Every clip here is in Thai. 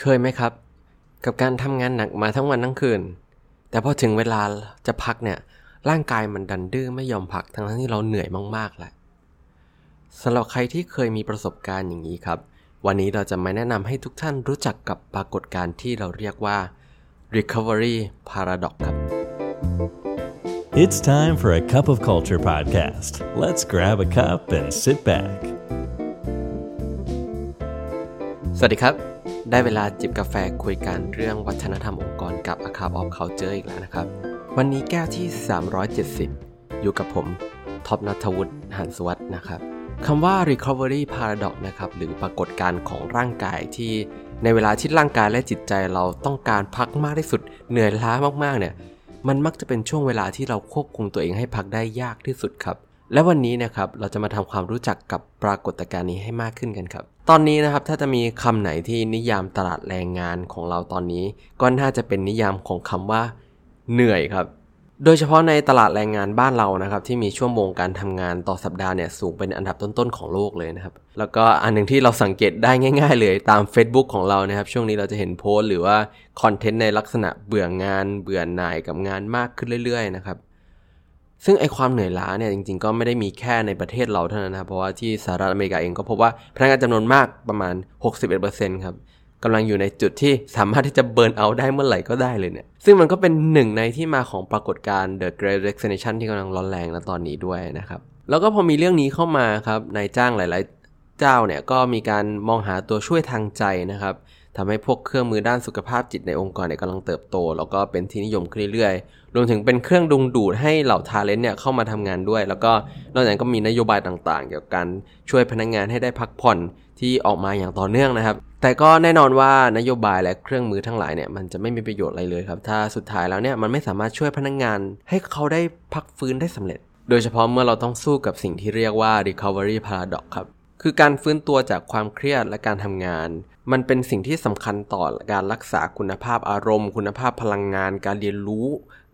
เคยไหมครับ กับการทำงานหนักมาทั้งวันทั้งคืน แต่พอถึงเวลาจะพักเนี่ยร่างกายมันดันดื้อไม่ยอมพักทั้งที่เราเหนื่อยมากๆแหละสำหรับใครที่เคยมีประสบการณ์อย่างนี้ครับ วันนี้เราจะมาแนะนำให้ทุกท่านรู้จักกับปรากฏการณ์ที่เราเรียกว่า recovery paradox ครับ It's time for a cup of culture podcast. Let's grab a cup and sit back. สวัสดีครับ ได้เวลาจิบกาแฟคุยกันเรื่องวัฒนธรรมองค์กรกับ a c a p of Culture อีกแล้วนะครับ วันนี้แก้วที่ 370 อยู่กับผมท็อปนัทวุฒิหันสวัสดนะครับคำว่า recovery paradox นะครับหรือปรากฏการณ์ของร่างกายที่ในเวลาที่ร่างกายและจิตใจเราต้องการพักมากที่สุดเหนื่อยล้ามากๆเนี่ยมันมักจะเป็นช่วงเวลาที่เราควบคุมตัวเองให้พักได้ยากที่สุดครับ และวันนี้นะครับเราจะมาทำความรู้จักกับปรากฏการณ์นี้ให้มากขึ้นกันครับ ตอนนี้นะครับถ้าจะมีคำไหนที่นิยามตลาดแรงงานของเราตอนนี้ ก็น่าจะเป็นนิยามของคำว่า เหนื่อยครับ โดยเฉพาะในตลาดแรงงานบ้านเรานะครับ ที่มีชั่วโมงการทำงานต่อสัปดาห์เนี่ยสูงเป็นอันดับต้นๆของโลกเลยนะครับ แล้วก็อันหนึ่งที่เราสังเกตได้ง่าย ๆ เลยตาม Facebook ของเรานะครับ ช่วงนี้เราจะเห็นโพสต์หรือว่าคอนเทนต์ในลักษณะเบื่องาน เบื่อหน่ายกับงานมากขึ้นเรื่อย ๆ นะครับ ซึ่งไอความเหนื่อยล้าเนี่ยจริงๆ ก็ไม่ได้มีแค่ในประเทศเราเท่านั้นนะครับเพราะว่าที่สหรัฐอเมริกาเองก็พบว่าพนักงานจำนวนมากประมาณ 61%ครับกำลังอยู่ในจุดที่สามารถที่จะเบิร์นเอาได้เมื่อไหร่ก็ได้เลยเนี่ย ซึ่งมันก็เป็นหนึ่งในที่มาของปรากฏการณ์ The Great Resignation ที่กำลังร้อนแรงณตอนนี้ด้วยนะครับ แล้วก็พอมีเรื่องนี้เข้ามาครับนายจ้างหลาย ๆ เจ้าเนี่ยก็มีการมองหาตัวช่วยทางใจนะครับ ทำให้พวกเครื่องมือด้านสุขภาพจิตในองค์กรเนี่ยกำลังเติบโต แล้วก็เป็นที่นิยมขึ้นเรื่อยๆ รวมถึงเป็นเครื่องดึงดูดให้เหล่าทาเลนต์เนี่ยเข้ามาทำงานด้วย แล้วก็นอกจากนั้นก็มีนโยบายต่างๆ เกี่ยวกับการช่วยพนักงงานให้ได้พักผ่อนที่ออกมาอย่างต่อเนื่องนะครับ แต่ก็แน่นอนว่านโยบายและเครื่องมือทั้งหลายเนี่ยมันจะไม่มีประโยชน์อะไรเลยครับ ถ้าสุดท้ายแล้วเนี่ยมันไม่สามารถช่วยพนักงงาน ให้เขาได้พักฟื้นได้สำเร็จ โดยเฉพาะเมื่อเราต้องสู้กับสิ่งที่เรียกว่า recovery paradox ครับ คือการฟื้นตัวจากความเครียดและการทำงาน มันเป็นสิ่งที่สำคัญต่อการรักษาคุณภาพอารมณ์ คุณภาพพลังงาน การเรียนรู้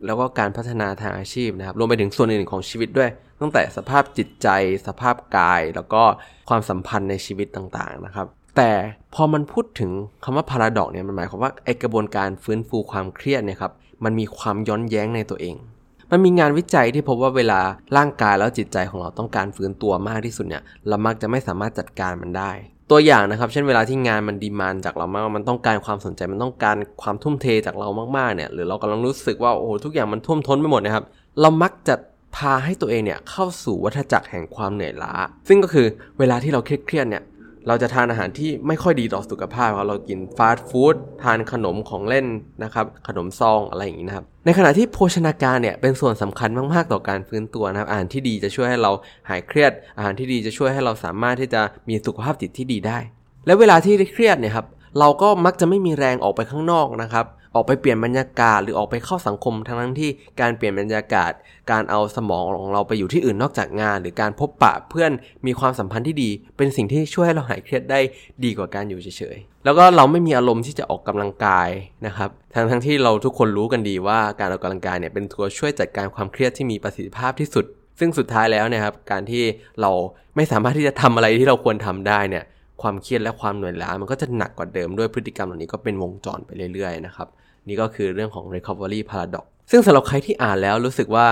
แล้วก็การพัฒนาทางอาชีพนะครับรวมไปถึงส่วนอื่นๆของชีวิตด้วย ตั้งแต่สภาพจิตใจ สภาพกาย แล้วก็ความสัมพันธ์ในชีวิตต่างๆนะครับ แต่พอมันพูดถึงคำว่าพาราดอกเนี่ยมันหมายความว่าไอกระบวนการฟื้นฟูความเครียดเนี่ยครับมันมีความย้อนแย้งในตัวเอง มันมีงานวิจัยที่พบว่าเวลาร่างกายแล้วจิตใจของเราต้องการฟื้นตัวมากที่สุดเนี่ยเรามักจะไม่สามารถจัดการมันได้ ตัวอย่างนะครับ เช่นเวลาที่งานมันดีมานจากเรามากมันต้องการความสนใจมันต้องการความทุ่มเทจากเรามากๆเนี่ยหรือเรากำลังรู้สึกว่าโอ้ทุกอย่างมันท่วมท้นไปหมดนะครับเรามักจะพาให้ตัวเองเนี่ยเข้าสู่วัฏจักรแห่งความเหนื่อยล้า ซึ่งก็คือเวลาที่เราเครียดเนี่ย เราจะทานอาหารที่ไม่ค่อยดีต่อสุขภาพครับเรากินฟาสต์ฟู้ดทานขนมของเล่นนะครับขนมซองอะไรอย่างนี้นะครับในขณะที่โภชนาการเนี่ยเป็นส่วนสำคัญมากๆต่อการฟื้นตัวนะครับอาหารที่ดีจะช่วยให้เราหายเครียด อาหารที่ดีจะช่วยให้เราสามารถที่จะมีสุขภาพจิตที่ดีได้ และเวลาที่เครียดเนี่ยครับเราก็มักจะไม่มีแรงออกไปข้างนอกนะครับ ออกไปเปลี่ยนบรรยากาศหรือออกไปเข้าสังคมทั้งนั้นที่การเปลี่ยนบรรยากาศ การเอาสมองของเราไปอยู่ที่อื่นนอกจากงาน หรือการพบปะเพื่อนมีความสัมพันธ์ที่ดี เป็นสิ่งที่ช่วยให้เราหายเครียดได้ดีกว่าการอยู่เฉยๆแล้วก็เราไม่มีอารมณ์ที่จะออกกำลังกายนะครับทั้งทั้งที่เราทุกคนรู้กันดีว่าการออกกำลังกายเนี่ยเป็นตัวช่วยจัดการความเครียดที่มีประสิทธิภาพที่สุดซึ่งสุดท้ายแล้วเนี่ยครับการที่เราไม่สามารถที่จะทำอะไรที่เราควรทำได้เนี่ย ความเครียดและความเหนื่อยล้ามันก็จะหนักกว่าเดิมด้วยพฤติกรรมเหล่านี้ก็เป็นวงจรไปเรื่อยๆนะครับนี่ก็คือเรื่องของ recovery paradox ซึ่งสำหรับใครที่อ่านแล้วรู้สึกว่า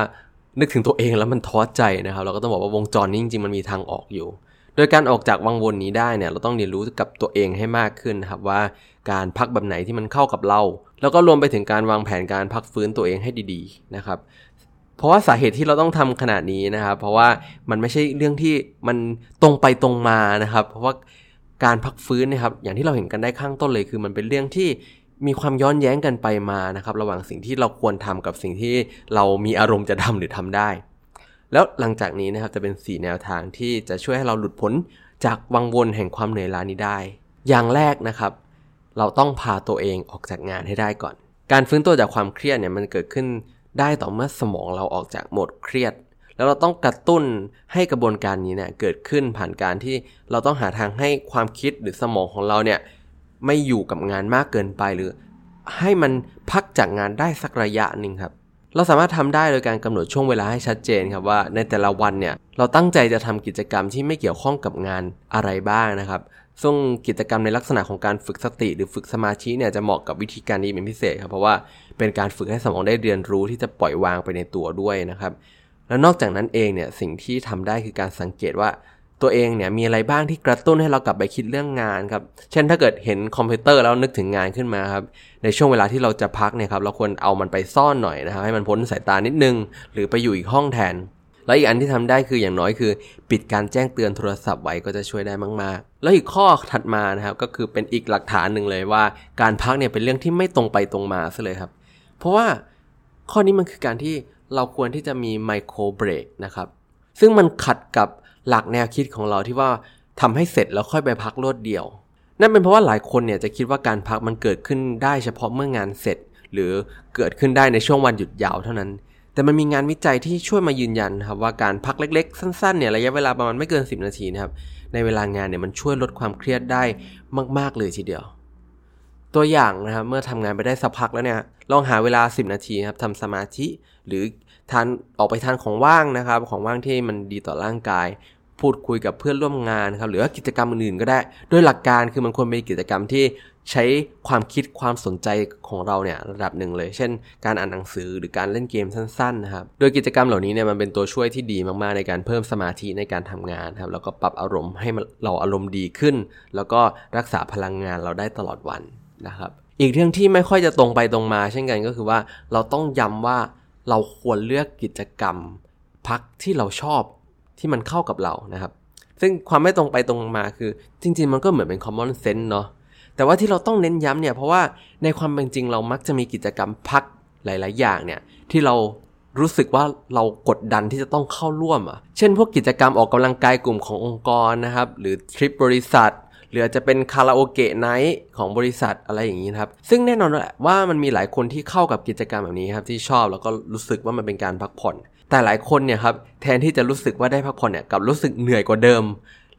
นึกถึงตัวเองแล้วมันท้อใจนะครับ เราก็ต้องบอกว่าวงจรนี้จริงๆมันมีทางออกอยู่ โดยการออกจากวังวนนี้ได้เนี่ยเราต้องเรียนรู้กับตัวเองให้มากขึ้นนะครับว่าการพักแบบไหนที่มันเข้ากับเรา แล้วก็รวมไปถึงการวางแผนการพักฟื้นตัวเองให้ดีๆนะครับเพราะว่าสาเหตุที่เราต้องทำขนาดนี้นะครับ เพราะว่ามันไม่ใช่เรื่องที่มันตรงไปตรงมานะครับ เพราะว่า การพักฟื้นนะครับอย่างที่เราเห็นกันได้ข้างต้นเลยคือมันเป็นเรื่องที่มีความย้อนแย้งกันไปมานะครับระหว่างสิ่งที่เราควรทำกับสิ่งที่เรามีอารมณ์จะทำหรือทำได้ แล้วหลังจากนี้นะครับจะเป็น 4 แนวทางที่จะช่วยให้เราหลุดพ้นจากวังวนแห่งความเหนื่อยล้านี้ได้ อย่างแรกนะครับ เราต้องพาตัวเองออกจากงานให้ได้ก่อน การฟื้นตัวจากความเครียดเนี่ยมันเกิดขึ้นได้ต่อเมื่อสมองเราออกจากโหมดเครียด แล้วเราต้องกระตุ้นให้กระบวนการนี้เนี่ยเกิดขึ้นผ่านการที่เราต้องหาทางให้ความคิดหรือสมองของเราเนี่ยไม่อยู่กับงานมากเกินไปหรือ ให้มันพักจากงานได้สักระยะหนึ่งครับ เราสามารถทำได้โดยการกำหนดช่วงเวลาให้ชัดเจนครับว่าในแต่ละวันเนี่ยเราตั้งใจจะทำกิจกรรมที่ไม่เกี่ยวข้องกับงานอะไรบ้างนะครับซึ่งกิจกรรมในลักษณะของการฝึกสติ หรือฝึกสมาธิเนี่ยจะเหมาะกับวิธีการนี้เป็นพิเศษครับเพราะว่าเป็นการฝึกให้สมองได้เรียนรู้ที่จะปล่อยวางไปในตัวด้วยนะครับ แล้วนอกจากนั้นเองเนี่ยสิ่งที่ทำได้คือการสังเกตว่าตัวเองเนี่ยมีอะไรบ้างที่กระตุ้นให้เรากลับไปคิดเรื่องงานครับ เช่นถ้าเกิดเห็นคอมพิวเตอร์แล้วนึกถึงงานขึ้นมาครับ ในช่วงเวลาที่เราจะพักเนี่ยครับ เราควรเอามันไปซ่อนหน่อยนะครับ ให้มันพ้นสายตานิดนึง หรือไปอยู่อีกห้องแทน แล้วอีกอันที่ทำได้คืออย่างน้อยคือ ปิดการแจ้งเตือนโทรศัพท์ไว้ก็จะช่วยได้มาก ๆ แล้วอีกข้อถัดมานะครับก็คือเป็นอีกหลักฐานหนึ่งเลยว่า การพักเนี่ยเป็นเรื่องที่ไม่ตรงไปตรงมาซะเลยครับ เพราะว่าข้อนี้มันคือการที่ เราควรที่จะมีไมโครเบรกนะครับ ซึ่งมันขัดกับหลักแนวคิดของเราที่ว่าทำให้เสร็จแล้วค่อยไปพักรวดเดียว นั่นเป็นเพราะว่าหลายคนเนี่ยจะคิดว่าการพักมันเกิดขึ้นได้เฉพาะเมื่องานเสร็จ หรือเกิดขึ้นได้ในช่วงวันหยุดยาวเท่านั้น แต่มันมีงานวิจัยที่ช่วยมายืนยันครับว่าการพักเล็กๆ สั้นๆเนี่ยระยะเวลาประมาณไม่เกิน 10 นาทีนะครับในเวลางานเนี่ยมันช่วยลดความเครียดได้มาก ๆเลยทีเดียว ตัวอย่างนะครับเมื่อทำงานไปได้สักพักแล้วเนี่ยลองหาเวลา 10 นาทีครับทำสมาธิหรือ ทานออกไปทานของว่างนะครับ ของว่างที่มันดีต่อร่างกาย พูดคุยกับเพื่อนร่วมงานครับหรือว่ากิจกรรมอื่นๆก็ได้ โดยหลักการคือมันควรเป็นกิจกรรมที่ใช้ความคิดความสนใจของเราเนี่ยระดับหนึ่งเลย เช่น การอ่านหนังสือหรือการเล่นเกมสั้นๆนะครับ โดยกิจกรรมเหล่านี้เนี่ยมันเป็นตัวช่วยที่ดีมากๆในการเพิ่มสมาธิในการทำงานครับแล้วก็ปรับอารมณ์ให้เราอารมณ์ดีขึ้น แล้วก็รักษาพลังงานเราได้ตลอดวันนะครับ อีกเรื่องที่ไม่ค่อยจะตรงไปตรงมา เช่นกันก็คือว่าเราต้องย้ำว่า เราควรเลือกกิจกรรมพักที่เราชอบที่มันเข้ากับเรานะครับ ซึ่งความไม่ตรงไปตรงมาคือ จริง ๆ มันก็เหมือนเป็น common sense เนาะแต่ว่าที่เราต้องเน้นย้ำเนี่ยเพราะว่าในความเป็นจริงเรามักจะมีกิจกรรมพักหลาย ๆ อย่างเนี่ยที่เรารู้สึกว่าเรากดดันที่จะต้องเข้าร่วมอะ เช่น พวกกิจกรรมออกกำลังกายกลุ่มขององค์กรนะครับ หรือทริปบริษัท หรืออาจจะเป็นคาราโอเกะไนท์ของบริษัทอะไรอย่างนี้ครับ ซึ่งแน่นอนว่ามันมีหลายคนที่เข้ากับกิจกรรมแบบนี้ครับที่ชอบแล้วก็รู้สึกว่ามันเป็นการพักผ่อน แต่หลายคนเนี่ยครับแทนที่จะรู้สึกว่าได้พักผ่อนเนี่ยกับรู้สึกเหนื่อยกว่าเดิม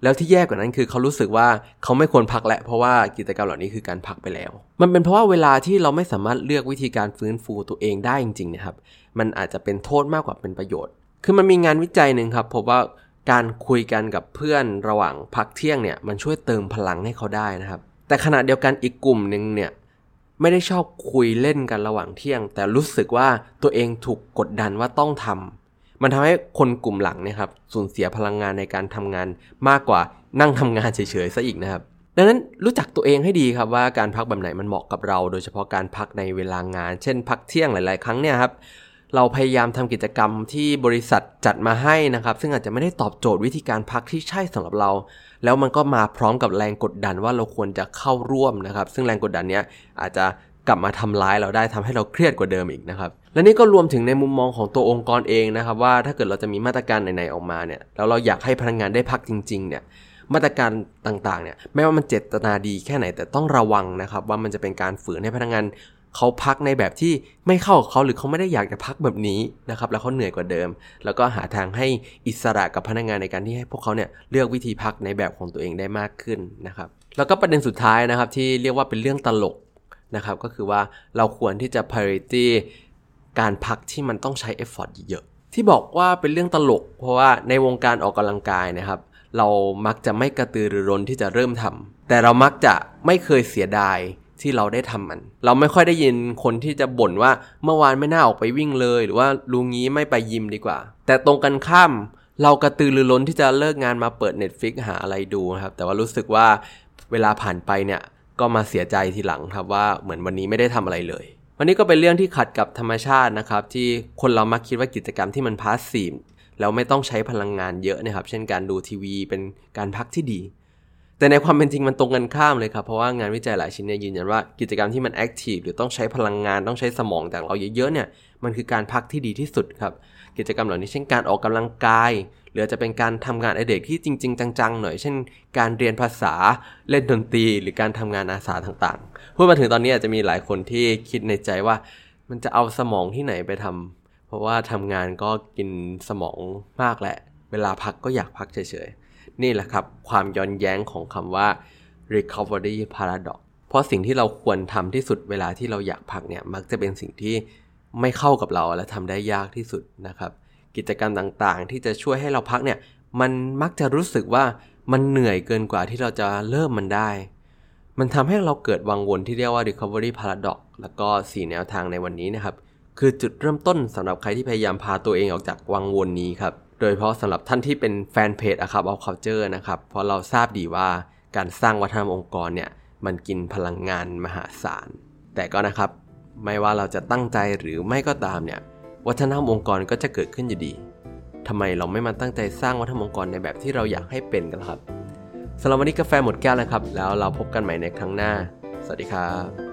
แล้วที่แย่กว่านั้นคือเขารู้สึกว่าเขาไม่ควรพักแหละเพราะว่ากิจกรรมเหล่านี้คือการพักไปแล้ว มันเป็นเพราะว่าเวลาที่เราไม่สามารถเลือกวิธีการฟื้นฟูตัวเองได้จริงๆนะครับมันอาจจะเป็นโทษมากกว่าเป็นประโยชน์ คือมันมีงานวิจัยหนึ่งครับพบว่า การคุยกันกับเพื่อนระหว่างพักเที่ยงเนี่ยมันช่วยเติมพลังให้เขาได้นะครับ แต่ขณะเดียวกันอีกกลุ่มหนึ่งเนี่ยไม่ได้ชอบคุยเล่นกันระหว่างเที่ยง แต่รู้สึกว่าตัวเองถูกกดดันว่าต้องทำมันทำให้คนกลุ่มหลังนะครับสูญเสียพลังงานในการทำงานมากกว่านั่งทำงานเฉยๆซะอีกนะครับ ดังนั้นรู้จักตัวเองให้ดีครับว่าการพักแบบไหนมันเหมาะกับเรา โดยเฉพาะการพักในเวลางาน เช่น พักเที่ยงหลาย ๆ ครั้งเนี่ยครับ เราพยายามทำกิจกรรมที่บริษัทจัดมาให้นะครับ ซึ่งอาจจะไม่ได้ตอบโจทย์วิธีการพักที่ใช่สำหรับเรา แล้วมันก็มาพร้อมกับแรงกดดันว่าเราควรจะเข้าร่วมนะครับ ซึ่งแรงกดดันเนี้ยอาจจะกลับมาทำร้ายเราได้ทำให้เราเครียดกว่าเดิมอีกนะครับ และนี่ก็รวมถึงในมุมมองของตัวองค์กรเองนะครับ ว่าถ้าเกิดเราจะมีมาตรการไหนๆออกมาเนี่ยแล้วเราอยากให้พนักงงานได้พักจริง ๆ เนี่ยมาตรการต่างๆเนี่ยไม่ว่ามันเจตนาดีแค่ไหนแต่ต้องระวังนะครับ ว่ามันจะเป็นการฝืนให้พนักงงาน เขาพักในแบบที่ไม่เข้ากับเขาหรือเขาไม่ได้อยากจะพักแบบนี้นะครับแล้วเขาเหนื่อยกว่าเดิม แล้วก็หาทางให้อิสระกับพนักงงานในการที่ให้พวกเขาเนี่ยเลือกวิธีพักในแบบของตัวเองได้มากขึ้นนะครับแล้วก็ประเด็นสุดท้ายนะครับที่เรียกว่าเป็นเรื่องตลกนะครับก็คือว่าเราควรที่จะ priority การพักที่มันต้องใช้ effort เยอะที่บอกว่าเป็นเรื่องตลก เพราะว่าในวงการออกกำลังกายนะครับ เรามักจะไม่กระตือรือร้นที่จะเริ่มทำแต่เรามักจะไม่เคยเสียดาย ที่เราได้ทำมัน เราไม่ค่อยได้ยินคนที่จะบ่นว่าเมื่อวานไม่น่าออกไปวิ่งเลย หรือว่าลุงงี้ไม่ไปยิมดีกว่า แต่ตรงกันข้ามเรากระตือรือร้นที่จะเลิกงานมาเปิด Netflix หาอะไรดูนะครับ แต่ว่ารู้สึกว่าเวลาผ่านไปเนี่ยก็มาเสียใจทีหลังครับว่าเหมือนวันนี้ไม่ได้ทำอะไรเลย วันนี้ก็เป็นเรื่องที่ขัดกับธรรมชาตินะครับ ที่คนเรามักคิดว่ากิจกรรมที่มันพาสซีฟแล้วไม่ต้องใช้พลังงานเยอะนะครับ เช่นการดูทีวีเป็นการพักที่ดี แต่ในความเป็นจริงมันตรงกันข้ามเลยครับ เพราะว่างานวิจัยหลายชิ้นเนี่ยยืนยันว่ากิจกรรมที่มันแอคทีฟหรือต้องใช้พลังงานต้องใช้สมองจากเราเยอะๆเนี่ยมันคือการพักที่ดีที่สุดครับกิจกรรมเหล่านี้เช่นการออกกำลังกาย หรือจะเป็นการทำงานอเด็กที่จริง ๆ จังๆหน่อย เช่น การเรียนภาษาเล่นดนตรี หรือการทำงานอาสาต่างๆพูดมาถึงตอนนี้อาจจะมีหลายคนที่คิดในใจว่า มันจะเอาสมองที่ไหนไปทำเพราะว่าทำงานก็กินสมองมากแหละ เวลาพักก็อยากพักเฉยๆ นี่แหละครับ ความย้อนแย้งของคำว่า recovery paradox เพราะสิ่งที่เราควรทำที่สุดเวลาที่เราอยากพักเนี่ยมักจะเป็นสิ่งที่ไม่เข้ากับเราและทำได้ยากที่สุดนะครับ กิจกรรมต่างๆ ที่จะช่วยให้เราพักเนี่ยมันมักจะรู้สึกว่ามันเหนื่อยเกินกว่าที่เราจะเริ่มมันได้ มันทำให้เราเกิดวังวนที่เรียกว่า recovery paradox แล้วก็ 4 แนวทางในวันนี้นะครับ คือจุดเริ่มต้นสำหรับใครที่พยายามพาตัวเองออกจากวังวนนี้ครับ โดยเฉพาะสำหรับท่านที่เป็นแฟนเพจอะครับ of culture นะครับ เพราะเราทราบดีว่าการสร้างวัฒนธรรมองค์กรเนี่ยมันกินพลังงานมหาศาล แต่ก็นะครับ ไม่ว่าเราจะตั้งใจหรือไม่ก็ตามเนี่ยวัฒนธรรมองค์กรก็จะเกิดขึ้นอยู่ดีทำไมเราไม่มาตั้งใจสร้างวัฒนธรรมองค์กรในแบบที่เราอยากให้เป็นกันครับสำหรับวันนี้กาแฟหมดแก้วแล้วครับ แล้วเราพบกันใหม่ในครั้งหน้า สวัสดีครับ